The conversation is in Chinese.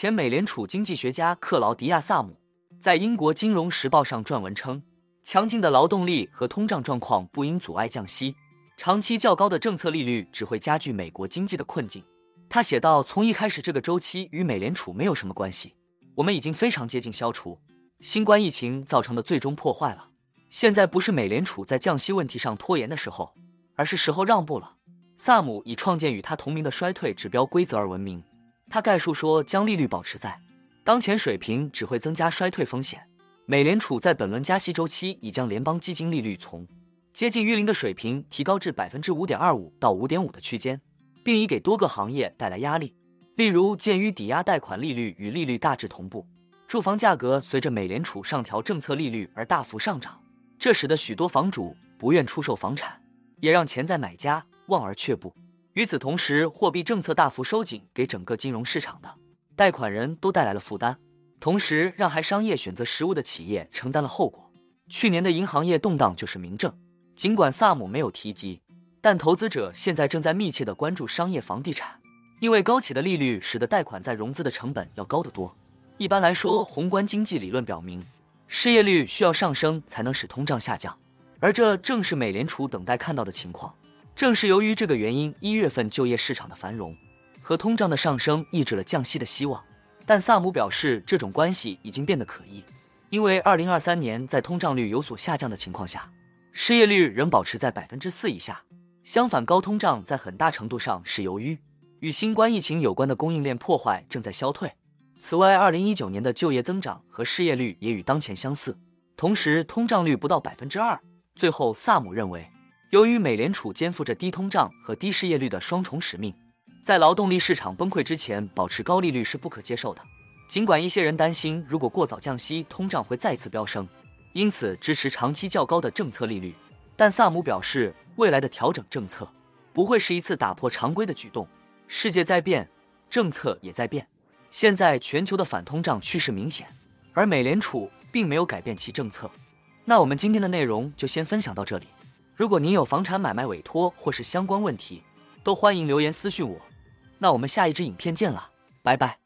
前美联储经济学家克劳迪亚·萨姆在英国金融时报上撰文称，强劲的劳动力和通胀状况不应阻碍降息，长期较高的政策利率只会加剧美国经济的困境。他写道：“从一开始，这个周期与美联储没有什么关系，我们已经非常接近消除新冠疫情造成的最终破坏了。现在不是美联储在降息问题上拖延的时候，而是时候让步了。”萨姆以创建与他同名的衰退指标规则而闻名。他概述说，将利率保持在当前水平只会增加衰退风险。美联储在本轮加息周期已将联邦基金利率从接近于零的水平提高至百分之五点二五到五点五的区间，并已给多个行业带来压力。例如，鉴于抵押贷款利率与利率大致同步，住房价格随着美联储上调政策利率而大幅上涨，这使得许多房主不愿出售房产，也让潜在买家望而却步。与此同时，货币政策大幅收紧，给整个金融市场的贷款人都带来了负担，同时让还商业选择实物的企业承担了后果。去年的银行业动荡就是明证。尽管萨姆没有提及，但投资者现在正在密切地关注商业房地产，因为高企的利率使得贷款在融资的成本要高得多。一般来说，宏观经济理论表明，失业率需要上升才能使通胀下降，而这正是美联储等待看到的情况。正是由于这个原因，一月份就业市场的繁荣和通胀的上升抑制了降息的希望。但萨姆表示，这种关系已经变得可疑，因为二零二三年在通胀率有所下降的情况下，失业率仍保持在百分之四以下。相反，高通胀在很大程度上是由于与新冠疫情有关的供应链破坏正在消退。此外，二零一九年的就业增长和失业率也与当前相似，同时通胀率不到百分之二。最后，萨姆认为。由于美联储肩负着低通胀和低失业率的双重使命，在劳动力市场崩溃之前保持高利率是不可接受的。尽管一些人担心，如果过早降息，通胀会再次飙升，因此支持长期较高的政策利率。但萨姆表示，未来的调整政策不会是一次打破常规的举动。世界在变，政策也在变。现在全球的反通胀趋势明显，而美联储并没有改变其政策。那我们今天的内容就先分享到这里。如果您有房产买卖委托或是相关问题，都欢迎留言私信我。那我们下一支影片见了，拜拜。